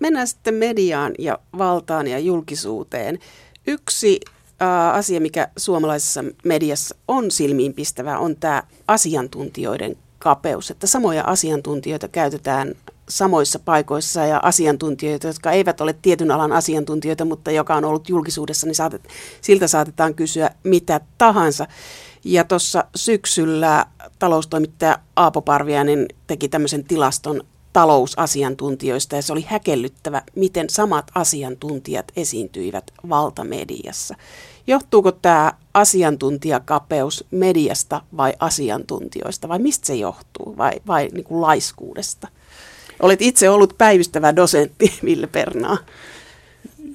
S1: Mennään sitten mediaan ja valtaan ja julkisuuteen. Yksi ä, asia, mikä suomalaisessa mediassa on silmiinpistävä, on tämä asiantuntijoiden kapeus, että samoja asiantuntijoita käytetään samoissa paikoissa ja asiantuntijoita, jotka eivät ole tietyn alan asiantuntijoita, mutta joka on ollut julkisuudessa, niin saatet, siltä saatetaan kysyä mitä tahansa. Ja tuossa syksyllä taloustoimittaja Aapo Parviainen teki tämmöisen tilaston talousasiantuntijoista ja se oli häkellyttävä, miten samat asiantuntijat esiintyivät valtamediassa. Johtuuko tämä asiantuntijakapeus mediasta vai asiantuntijoista vai mistä se johtuu vai, vai niin kuin laiskuudesta? Olet itse ollut päivystävä dosentti, *laughs* Ville Pernaa.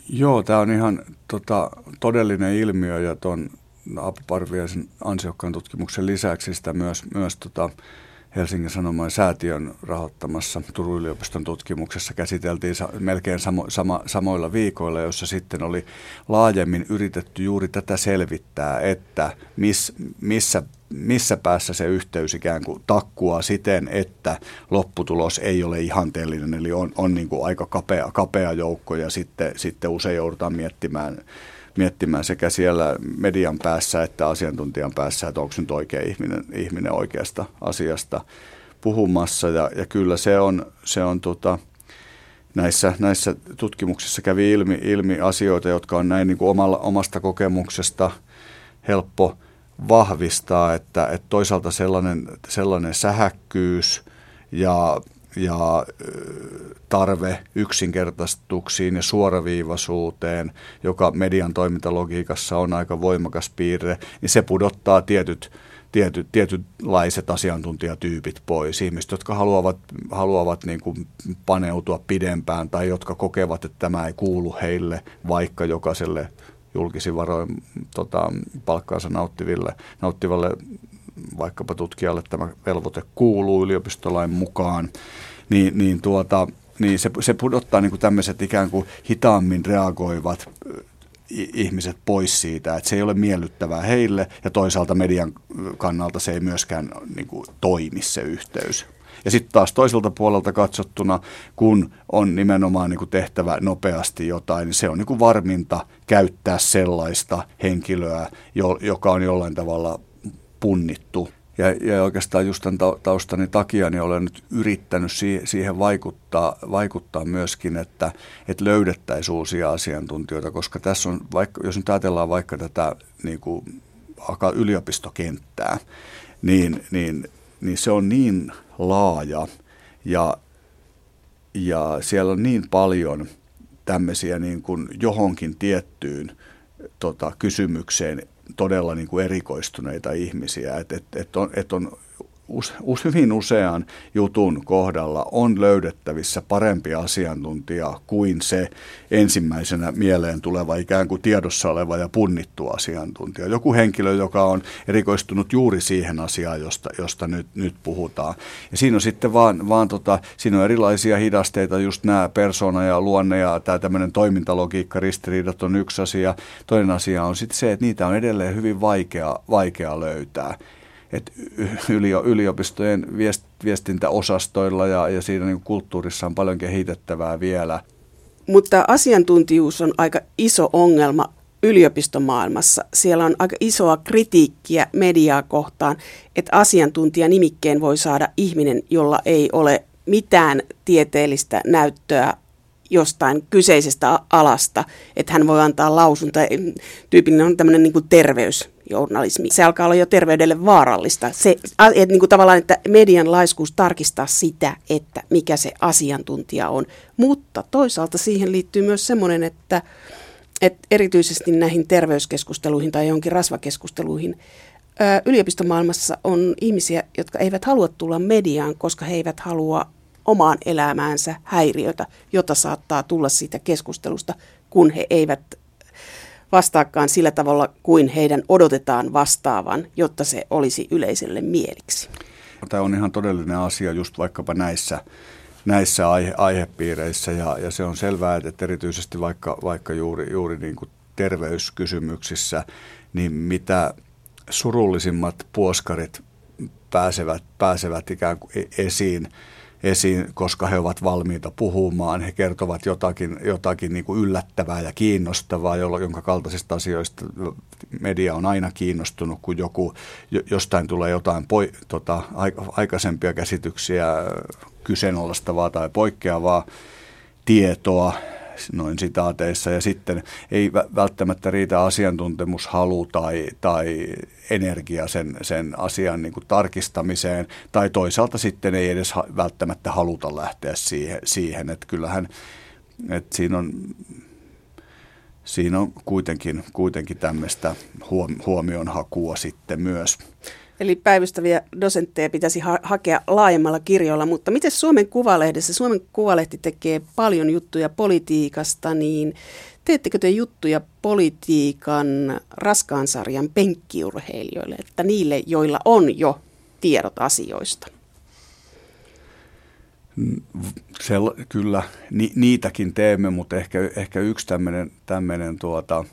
S2: Joo, tämä on ihan tota, todellinen ilmiö ja tuon Apu Parviaisen ansiokkaan tutkimuksen lisäksi sitä myös, myös tota, Helsingin Sanomain säätiön rahoittamassa Turun yliopiston tutkimuksessa käsiteltiin melkein samo, sama, samoilla viikoilla, joissa sitten oli laajemmin yritetty juuri tätä selvittää, että miss, missä, missä päässä se yhteys ikään kuin takkuaa siten, että lopputulos ei ole ihanteellinen, eli on, on niin kuin aika kapea, kapea joukko ja sitten, sitten usein joudutaan miettimään miettimään sekä siellä median päässä että asiantuntijan päässä, että onko nyt oikea ihminen, ihminen oikeasta asiasta puhumassa. Ja, ja kyllä se on, se on tota, näissä, näissä tutkimuksissa kävi ilmi, ilmi asioita, jotka on näin niin kuin omalla, omasta kokemuksesta helppo vahvistaa, että, että toisaalta sellainen, sellainen sähäkkyys ja ja tarve yksinkertaistuksiin ja suoraviivaisuuteen, joka median toimintalogiikassa on aika voimakas piirre, niin se pudottaa tietyt, tietyt, tietynlaiset asiantuntijatyypit pois. Ihmiset, jotka haluavat, haluavat niin kuin paneutua pidempään tai jotka kokevat, että tämä ei kuulu heille, vaikka jokaiselle julkisin varoin tota, palkkaansa nauttiville, nauttivalle vaikkapa tutkijalle tämä velvoite kuuluu yliopistolain mukaan, niin, niin, tuota, niin se, se pudottaa niin kuin tämmöiset ikään kuin hitaammin reagoivat ihmiset pois siitä, että se ei ole miellyttävää heille ja toisaalta median kannalta se ei myöskään niin kuin, toimi se yhteys. Ja sitten taas toiselta puolelta katsottuna, kun on nimenomaan niin kuin tehtävä nopeasti jotain, niin se on niin kuin varminta käyttää sellaista henkilöä, joka on jollain tavalla punnittu. Ja, ja oikeastaan just tämän taustani takia niin olen nyt yrittänyt siihen vaikuttaa, vaikuttaa myöskin, että, että löydettäisiin uusia asiantuntijoita, koska tässä on, vaikka, jos nyt ajatellaan vaikka tätä niin kuin, yliopistokenttää, niin, niin, niin se on niin laaja ja, ja siellä on niin paljon tämmöisiä niin kuin johonkin tiettyyn tota, kysymykseen todella niin kuin erikoistuneita ihmisiä. Että et, et on, et on us, hyvin usean jutun kohdalla on löydettävissä parempi asiantuntija kuin se ensimmäisenä mieleen tuleva ikään kuin tiedossa oleva ja punnittu asiantuntija. Joku henkilö, joka on erikoistunut juuri siihen asiaan, josta, josta nyt, nyt puhutaan. Ja siinä on sitten vaan, vaan tota, siinä on erilaisia hidasteita, just nämä persona ja luonne ja tämä tämmöinen toimintalogiikka, ristiriidat on yksi asia. Toinen asia on sitten se, että niitä on edelleen hyvin vaikea, vaikea löytää että yliopistojen viestintäosastoilla ja, ja siinä niin kulttuurissa on paljon kehitettävää vielä.
S1: Mutta asiantuntijuus on aika iso ongelma yliopistomaailmassa. Siellä on aika isoa kritiikkiä mediaa kohtaan, että asiantuntijanimikkeen voi saada ihminen, jolla ei ole mitään tieteellistä näyttöä jostain kyseisestä alasta, että hän voi antaa lausunta. Tyypillinen on tämmöinen niin terveysjournalismi. Se alkaa olla jo terveydelle vaarallista. Se, että niin kuin tavallaan, että median laiskuus tarkistaa sitä, että mikä se asiantuntija on. Mutta toisaalta siihen liittyy myös semmoinen, että, että erityisesti näihin terveyskeskusteluihin tai johonkin rasvakeskusteluihin yliopistomaailmassa on ihmisiä, jotka eivät halua tulla mediaan, koska he eivät halua omaan elämäänsä häiriötä, jota saattaa tulla siitä keskustelusta, kun he eivät vastaakaan sillä tavalla kuin heidän odotetaan vastaavan, jotta se olisi yleiselle mieliksi.
S2: Tämä on ihan todellinen asia just vaikkapa näissä, näissä aihe, aihepiireissä ja, ja se on selvää, että erityisesti vaikka, vaikka juuri, juuri niin kuin terveyskysymyksissä, niin mitä surullisimmat puoskarit pääsevät, pääsevät ikään kuin e-, esiin esiin, koska he ovat valmiita puhumaan. He kertovat jotakin, jotakin niin kuin yllättävää ja kiinnostavaa, jonka kaltaisista asioista media on aina kiinnostunut, kun joku, jostain tulee jotain poi, tota, aikaisempia käsityksiä kyseenalaistavaa tai poikkeavaa tietoa, noin sitaateissa, ja sitten ei välttämättä riitä asiantuntemushalu tai, tai energia sen, sen asian niin kuin tarkistamiseen, tai toisaalta sitten ei edes välttämättä haluta lähteä siihen, siihen että kyllähän että siinä on siinä on kuitenkin, kuitenkin tämmöistä huomionhakua sitten myös.
S1: Eli päivystäviä dosentteja pitäisi ha- hakea laajemmalla kirjolla, mutta miten Suomen Kuvalehdessä, Suomen Kuvalehti tekee paljon juttuja politiikasta, niin teettekö te juttuja politiikan raskaan sarjan penkkiurheilijoille, että niille, joilla on jo tiedot asioista?
S2: Sel, kyllä, ni, niitäkin teemme, mutta ehkä, ehkä yksi tämmöinen, tuota,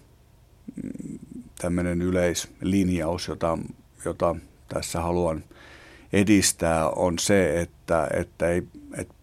S2: tämmöinen yleislinjaus, jota, jota tässä haluan edistää, on se, että, että, ei, että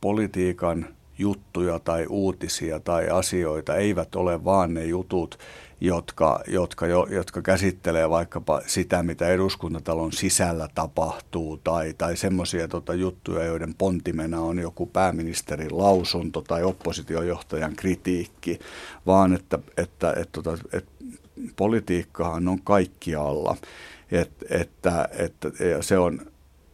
S2: politiikan juttuja tai uutisia tai asioita eivät ole vaan ne jutut, jotka, jotka, jo, jotka käsittelee vaikkapa sitä, mitä eduskuntatalon sisällä tapahtuu, tai, tai semmoisia tota, juttuja, joiden pontimena on joku pääministerin lausunto tai oppositiojohtajan kritiikki, vaan että, että, että, että, että politiikkahan on kaikkialla. Et, että, että, ja se on,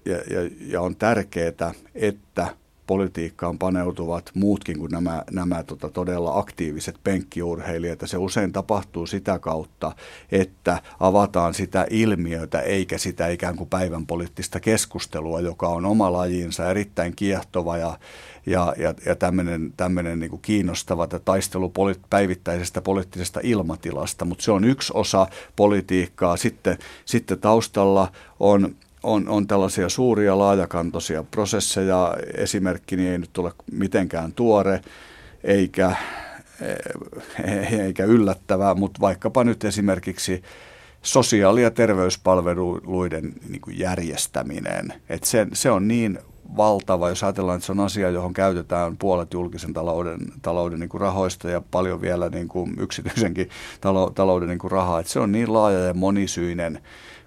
S2: ja, ja, ja on tärkeää, että politiikkaan paneutuvat muutkin kuin nämä, nämä tota, todella aktiiviset penkkiurheilijat. Se usein tapahtuu sitä kautta, että avataan sitä ilmiötä eikä sitä ikään kuin päivän poliittista keskustelua, joka on oma lajinsa, erittäin kiehtova ja, ja, ja, ja tämmöinen, tämmöinen niin kuin kiinnostava taistelu poli- päivittäisestä poliittisesta ilmatilasta, mutta se on yksi osa politiikkaa. Sitten, sitten taustalla on on, on tällaisia suuria laajakantoisia prosesseja. Esimerkkini ei nyt ole mitenkään tuore eikä, eh, eikä yllättävää, mutta vaikkapa nyt esimerkiksi sosiaali- ja terveyspalveluiden niin kuin järjestäminen. Et se, se on niin valtava, jos ajatellaan, että se on asia, johon käytetään puolet julkisen talouden, talouden niin kuin rahoista ja paljon vielä niin kuin yksityisenkin talouden niin kuin rahaa. Et se on niin laaja ja monisyinen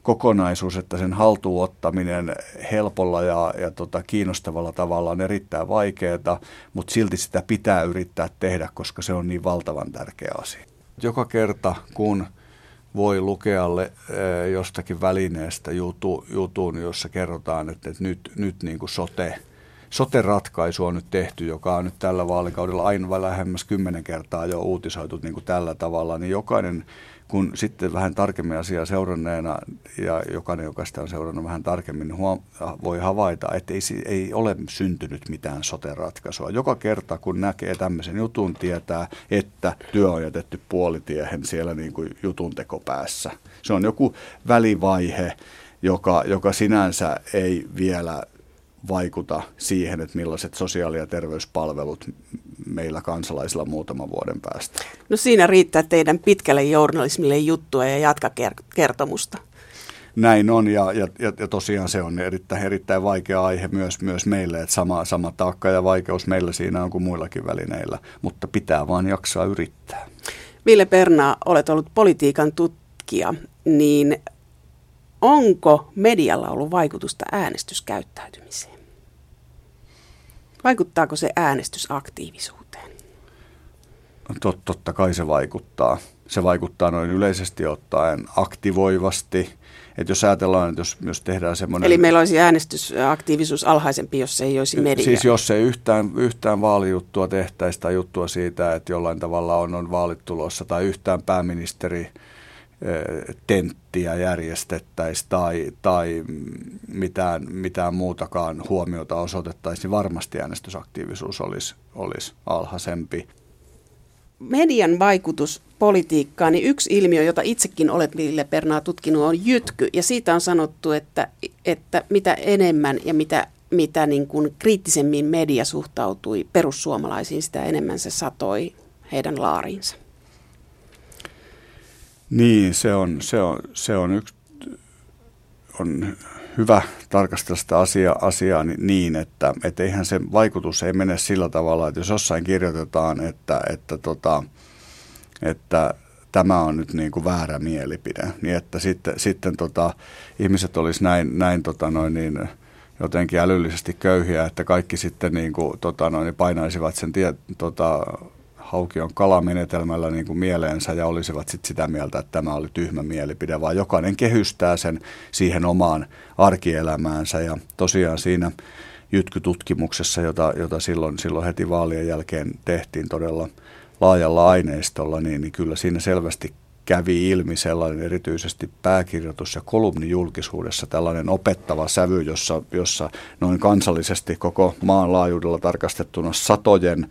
S2: kokonaisuus, että sen haltuunottaminen helpolla ja, ja tota, kiinnostavalla tavalla on erittäin vaikeaa, mutta silti sitä pitää yrittää tehdä, koska se on niin valtavan tärkeä asia. Joka kerta, kun voi lukealle eh, jostakin välineestä jutu, jutun, jossa kerrotaan, että nyt, nyt niin kuin sote, sote-ratkaisu on nyt tehty, joka on nyt tällä vaalikaudella aina lähemmäs kymmenen kertaa jo uutisoitu niin kuin tällä tavalla, niin jokainen kun sitten vähän tarkemmin asiaa seuranneena ja jokainen, joka sitä on seurannut vähän tarkemmin, niin huom- voi havaita, että ei, ei ole syntynyt mitään sote-ratkaisua. Joka kerta, kun näkee tämmöisen jutun, tietää, että työ on jätetty puolitiehen siellä niin kuin jutun tekopäässä. Se on joku välivaihe, joka, joka sinänsä ei vielä vaikuta siihen, että millaiset sosiaali- ja terveyspalvelut meillä kansalaisilla muutaman vuoden päästä.
S1: No siinä riittää teidän pitkälle journalismille juttua ja jatkakertomusta.
S2: Näin on ja, ja, ja tosiaan se on erittäin, erittäin vaikea aihe myös, myös meille, että sama, sama taakka ja vaikeus meillä siinä on kuin muillakin välineillä, mutta pitää vaan jaksaa yrittää.
S1: Ville Perna, olet ollut politiikan tutkija, niin onko medialla ollut vaikutusta äänestyskäyttäytymiseen? Vaikuttaako se äänestysaktiivisuuteen?
S2: Tot, totta kai se vaikuttaa. Se vaikuttaa noin yleisesti ottaen aktivoivasti. että jos ajatellaan, että jos, jos tehdään semmoinen...
S1: Eli meillä olisi äänestysaktiivisuus alhaisempi, jos ei olisi media.
S2: Siis jos ei yhtään, yhtään vaalijuttua tehtäisi tai juttua siitä, että jollain tavalla on, on vaalit tulossa tai yhtään pääministeri tenttiä järjestettäisiin tai, tai mitään, mitään muutakaan huomiota osoitettaisiin, niin varmasti äänestysaktiivisuus olisi, olisi alhaisempi.
S1: Median vaikutus politiikkaan, niin yksi ilmiö, jota itsekin olet Ville Pernaa tutkinut, on jytky. Ja siitä on sanottu, että, että mitä enemmän ja mitä, mitä niin kuin kriittisemmin media suhtautui perussuomalaisiin, sitä enemmän se satoi heidän laariinsa.
S2: Niin, se on, se on, se on yksi, on hyvä tarkastella sitä asia, asiaa niin, että et eihän se vaikutus ei mene sillä tavalla, että jos jossain kirjoitetaan, että, että, tota, että tämä on nyt niin kuin väärä mielipide, niin että sitten, sitten tota, ihmiset olisi näin, näin tota noin niin, jotenkin älyllisesti köyhiä, että kaikki sitten niin kuin, tota noin, painaisivat sen tie, tota, Haukion kalamenetelmällä niin kuin mieleensä ja olisivat sit sitä mieltä, että tämä oli tyhmä mielipide, vaan jokainen kehystää sen siihen omaan arkielämäänsä. Ja tosiaan siinä jytkytutkimuksessa, jota, jota silloin, silloin heti vaalien jälkeen tehtiin todella laajalla aineistolla, niin, niin kyllä siinä selvästi kävi ilmi sellainen erityisesti pääkirjoitus- ja kolumnijulkisuudessa tällainen opettava sävy, jossa, jossa noin kansallisesti koko maan laajuudella tarkastettuna satojen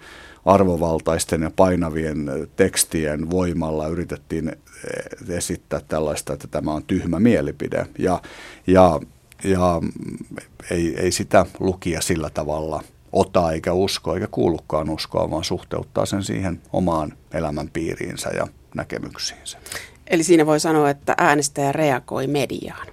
S2: arvovaltaisten ja painavien tekstien voimalla yritettiin esittää tällaista, että tämä on tyhmä mielipide. Ja, ja, ja ei, ei sitä lukia sillä tavalla ota eikä usko eikä kuulukaan uskoa, vaan suhteuttaa sen siihen omaan elämänpiiriinsä ja näkemyksiinsä.
S1: Eli siinä voi sanoa, että äänestäjä reagoi mediaan.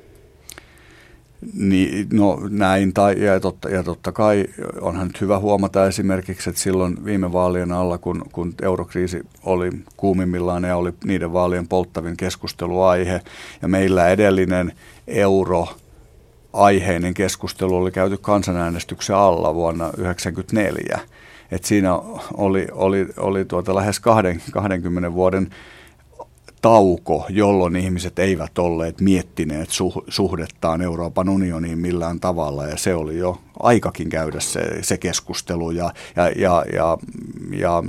S2: Niin, no näin, tai, ja, totta, ja totta kai onhan nyt hyvä huomata esimerkiksi, että silloin viime vaalien alla, kun, kun eurokriisi oli kuumimmillaan ja oli niiden vaalien polttavin keskusteluaihe, ja meillä edellinen euro aiheinen keskustelu oli käyty kansanäänestyksen alla vuonna 1994. Et siinä oli, oli, oli tuota lähes 20 vuoden tauko, jolloin ihmiset eivät olleet miettineet suhdettaan Euroopan unioniin millään tavalla ja se oli jo aikakin käydä se, se keskustelu ja, ja, ja, ja, ja,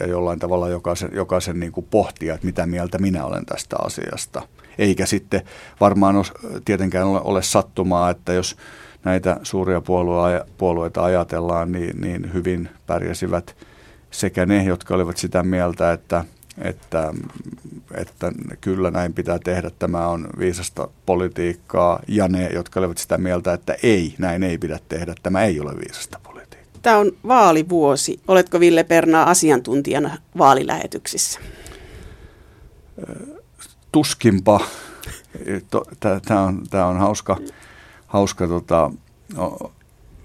S2: ja jollain tavalla jokaisen, jokaisen niin kuin pohtia, että mitä mieltä minä olen tästä asiasta. Eikä sitten varmaan os, tietenkään ole, ole sattumaa, että jos näitä suuria puolueita ajatellaan, niin, niin hyvin pärjäsivät sekä ne, jotka olivat sitä mieltä, että – että, että kyllä näin pitää tehdä, tämä on viisasta politiikkaa, ja ne, jotka olivat sitä mieltä, että ei, näin ei pidä tehdä, tämä ei ole viisasta politiikkaa.
S1: Tämä on vaalivuosi. Oletko Ville Pernaa asiantuntijana vaalilähetyksissä?
S2: Tuskinpa. Tämä on, tämä on hauska, hauska tota,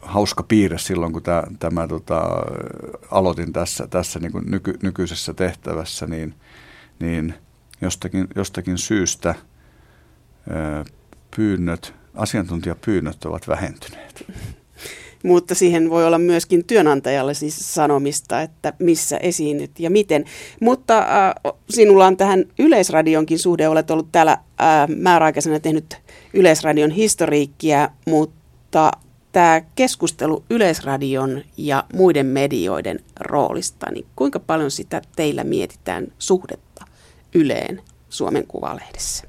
S2: hauska piirre silloin, kun tämä, tämä tota, aloitin tässä, tässä niin kuin nyky, nykyisessä tehtävässä, niin, niin jostakin, jostakin syystä ö, pyynnöt, asiantuntijapyynnöt ovat vähentyneet.
S1: Mutta siihen voi olla myöskin työnantajalle siis sanomista, että missä esiinnyt ja miten. Mutta äh, sinulla on tähän Yleisradionkin suhde, olet ollut täällä äh, määräaikaisena tehnyt Yleisradion historiikkia, mutta tämä keskustelu Yleisradion ja muiden medioiden roolista, niin kuinka paljon sitä teillä mietitään suhdetta Yleen Suomen Kuvalehdessä?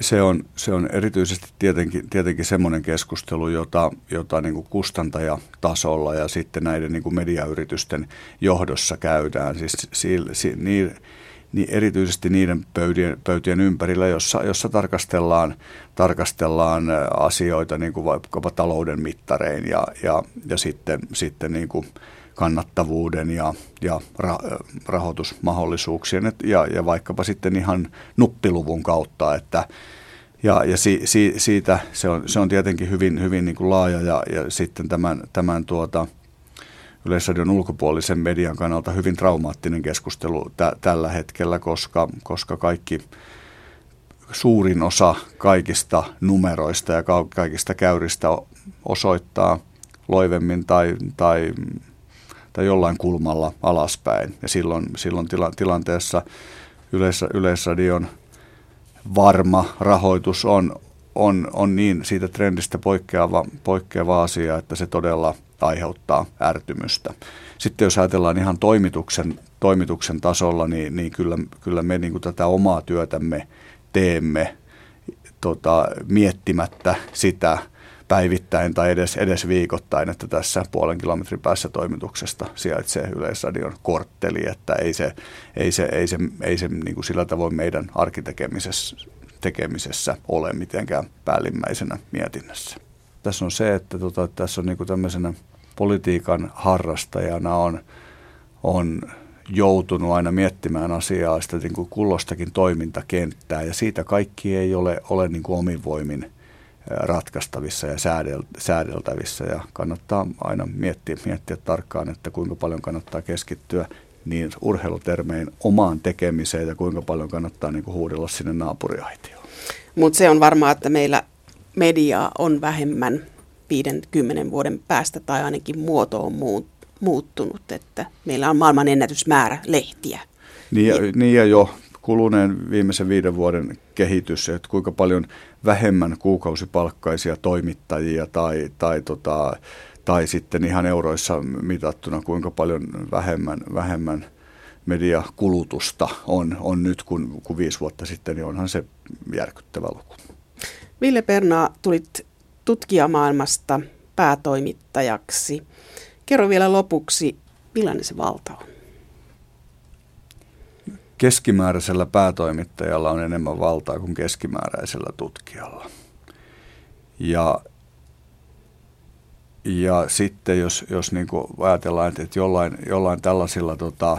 S2: Se on, se on erityisesti tietenkin, tietenkin semmoinen keskustelu, jota, jota niin kuin kustantajatasolla ja sitten näiden niin kuin mediayritysten johdossa käydään. Siis si, si, niin, niin erityisesti niiden pöydien, pöytien ympärillä, jossa, jossa tarkastellaan, tarkastellaan asioita niin kuin vaikkapa talouden mittarein ja, ja, ja sitten, sitten niin kuin kannattavuuden ja, ja ra, rahoitusmahdollisuuksien ja, ja vaikkapa sitten ihan nuppiluvun kautta, että ja, ja si, si, siitä se on, se on tietenkin hyvin, hyvin niin kuin laaja ja, ja sitten tämän, tämän tuota, Yleisradion ulkopuolisen median kannalta hyvin traumaattinen keskustelu tä- tällä hetkellä, koska, koska kaikki suurin osa kaikista numeroista ja ka- kaikista käyristä osoittaa loivemmin tai, tai, tai jollain kulmalla alaspäin. Ja silloin, silloin tila- tilanteessa yleis- Yleisradion varma rahoitus on, on, on niin siitä trendistä poikkeava, poikkeava asia, että se todella – aiheuttaa ärtymystä. Sitten jos ajatellaan ihan toimituksen, toimituksen tasolla, niin, niin kyllä, kyllä me niin kuin tätä omaa työtämme teemme tota, miettimättä sitä päivittäin tai edes, edes viikoittain, että tässä puolen kilometrin päässä toimituksesta sijaitsee Yleisradion kortteli, että ei se, ei se, ei se, ei se niin kuin sillä tavoin meidän arkitekemisessä tekemisessä ole mitenkään päällimmäisenä mietinnässä. Tässä on se, että tota, tässä on niin kuin tämmöisenä politiikan harrastajana on, on joutunut aina miettimään asiaa sitä niin kuin kullostakin toimintakenttää ja siitä kaikki ei ole, ole niin kuin omin voimin ratkaistavissa ja säädeltävissä ja kannattaa aina miettiä, miettiä tarkkaan, että kuinka paljon kannattaa keskittyä niin urheilutermein omaan tekemiseen ja kuinka paljon kannattaa niin kuin huudella sinne naapuriaitioon.
S1: Mutta se on varmaa, että meillä mediaa on vähemmän 50 vuoden päästä tai ainakin muoto on muuttunut, että meillä on maailman ennätysmäärä lehtiä.
S2: Niin ja, niin ja jo kuluneen viimeisen viiden vuoden kehitys, että kuinka paljon vähemmän kuukausipalkkaisia toimittajia tai, tai, tota, tai sitten ihan euroissa mitattuna kuinka paljon vähemmän, vähemmän mediakulutusta on, on nyt kuin, kuin viisi vuotta sitten, niin onhan se järkyttävä luku.
S1: Ville Perna, tulit tutkijamaailmasta päätoimittajaksi. Kerro vielä lopuksi, millainen se valta on?
S2: Keskimääräisellä päätoimittajalla on enemmän valtaa kuin keskimääräisellä tutkijalla. Ja, ja sitten jos, jos niin kuin ajatellaan, että jollain, jollain tällaisilla tota,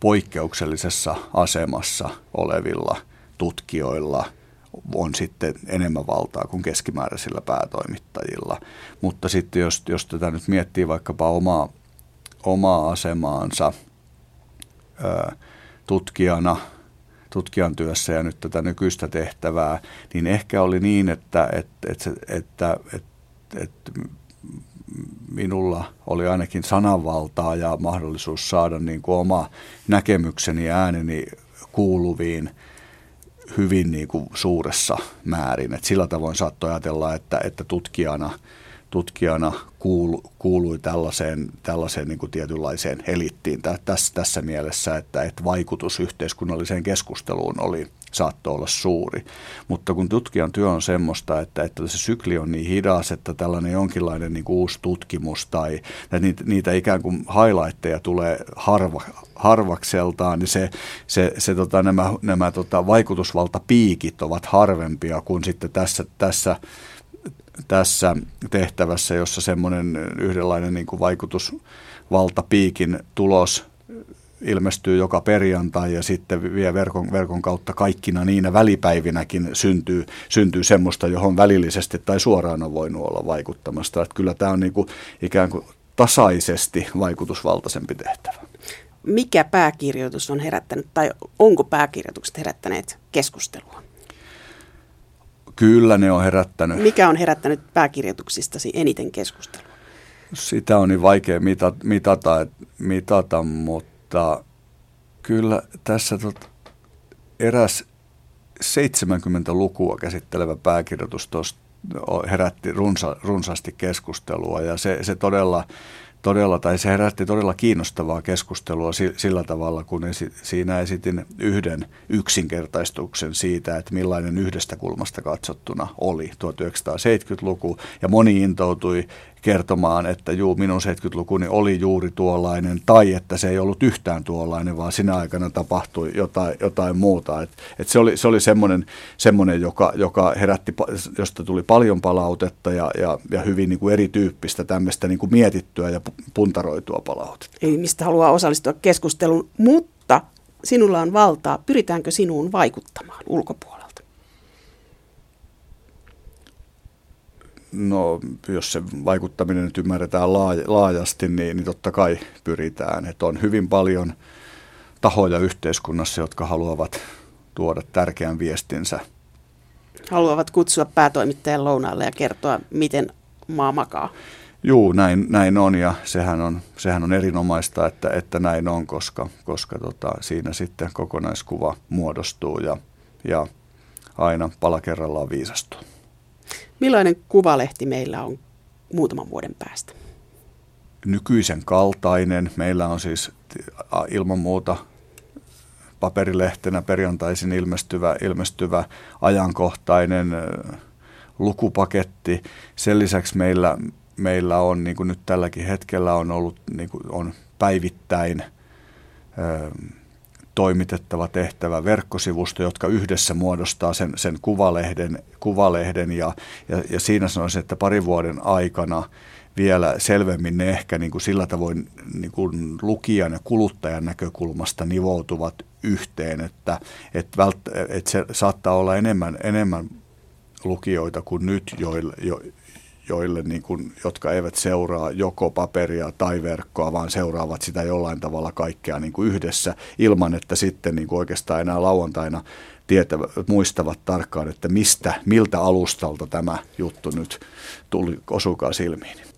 S2: poikkeuksellisessa asemassa olevilla tutkijoilla – on sitten enemmän valtaa kuin keskimääräisillä päätoimittajilla. Mutta sitten jos, jos tätä nyt miettii vaikkapa omaa, omaa asemaansa ää, tutkijana, tutkijan työssä ja nyt tätä nykyistä tehtävää, niin ehkä oli niin, että, että, että, että, että, että minulla oli ainakin sananvaltaa ja mahdollisuus saada niin kuin oma näkemykseni ja ääneni kuuluviin – hyvin niin kuin suuressa määrin. Et sillä tavoin saattoi ajatella, että, että tutkijana, tutkijana kuulu, kuului tällaiseen, tällaiseen niin kuin tietynlaiseen elittiin tässä, tässä mielessä, että, että vaikutus yhteiskunnalliseen keskusteluun oli saattoi olla suuri. Mutta kun tutkijan työ on semmoista, että, että se sykli on niin hidas, että tällainen jonkinlainen niin kuin uusi tutkimus tai että niitä, niitä ikään kuin highlightteja tulee harva, harvakseltaan, niin se, se, se tota, nämä, nämä tota, vaikutusvaltapiikit ovat harvempia kuin sitten tässä, tässä tässä tehtävässä, jossa semmoinen yhdenlainen niin kuin vaikutusvaltapiikin tulos ilmestyy joka perjantai ja sitten vie verkon, verkon kautta kaikkina niinä välipäivinäkin syntyy, syntyy semmoista, johon välillisesti tai suoraan on voinut olla vaikuttamasta. Että kyllä tämä on niin kuin ikään kuin tasaisesti vaikutusvaltaisempi tehtävä.
S1: Mikä pääkirjoitus on herättänyt tai onko pääkirjoitukset herättäneet keskustelua?
S2: Kyllä ne on herättänyt.
S1: Mikä on herättänyt pääkirjoituksistasi eniten keskustelua?
S2: Sitä on niin vaikea mitata, mitata, mitata mutta tota, kyllä tässä tot, eräs 70-lukua käsittelevä pääkirjoitus herätti runsa, runsaasti keskustelua. Ja se, se todella, todella, tai se herätti todella kiinnostavaa keskustelua sillä tavalla, kun esi, siinä esitin yhden yksinkertaistuksen siitä, että millainen yhdestä kulmasta katsottuna oli 1970-luku, ja moni intoutui kertomaan, että juu, minun 70-lukuni oli juuri tuollainen, tai että se ei ollut yhtään tuollainen, vaan sinä aikana tapahtui jotain, jotain muuta. Et, et se oli, se oli semmoinen, semmoinen joka, joka herätti, josta tuli paljon palautetta ja, ja, ja hyvin niin kuin erityyppistä tämmöistä niin kuin mietittyä ja puntaroitua palautetta.
S1: Eli mistä haluaa osallistua keskusteluun, mutta sinulla on valtaa. Pyritäänkö sinuun vaikuttamaan ulkopuolella?
S2: No, jos se vaikuttaminen nyt ymmärretään laajasti, niin, niin totta kai pyritään. Että on hyvin paljon tahoja yhteiskunnassa, jotka haluavat tuoda tärkeän viestinsä.
S1: Haluavat kutsua päätoimittajan lounaalle ja kertoa, miten maa makaa.
S2: Juu, näin, näin on ja sehän on, sehän on erinomaista, että, että näin on, koska, koska tota, siinä sitten kokonaiskuva muodostuu ja, ja aina pala kerrallaan viisastuu.
S1: Millainen kuvalehti meillä on muutaman vuoden päästä?
S2: Nykyisen kaltainen. Meillä on siis ilman muuta paperilehtenä perjantaisin ilmestyvä, ilmestyvä ajankohtainen lukupaketti. Sen lisäksi meillä, meillä on, niin kuin nyt tälläkin hetkellä on ollut, niin kuin on päivittäin toimitettava tehtävä verkkosivusto, jotka yhdessä muodostaa sen, sen kuvalehden, kuvalehden ja, ja, ja siinä sanoisin, että parin vuoden aikana vielä selvemmin ne ehkä niin kuin sillä tavoin niin kuin lukijan ja kuluttajan näkökulmasta nivoutuvat yhteen, että, että, vält, että se saattaa olla enemmän, enemmän lukijoita kuin nyt, joille, jo, joille niin kuin, jotka eivät seuraa joko paperia tai verkkoa, vaan seuraavat sitä jollain tavalla kaikkea niin kuin yhdessä ilman, että sitten niin kuin oikeastaan enää lauantaina tietävä, muistavat tarkkaan, että mistä, miltä alustalta tämä juttu nyt tuli, osukaa silmiin.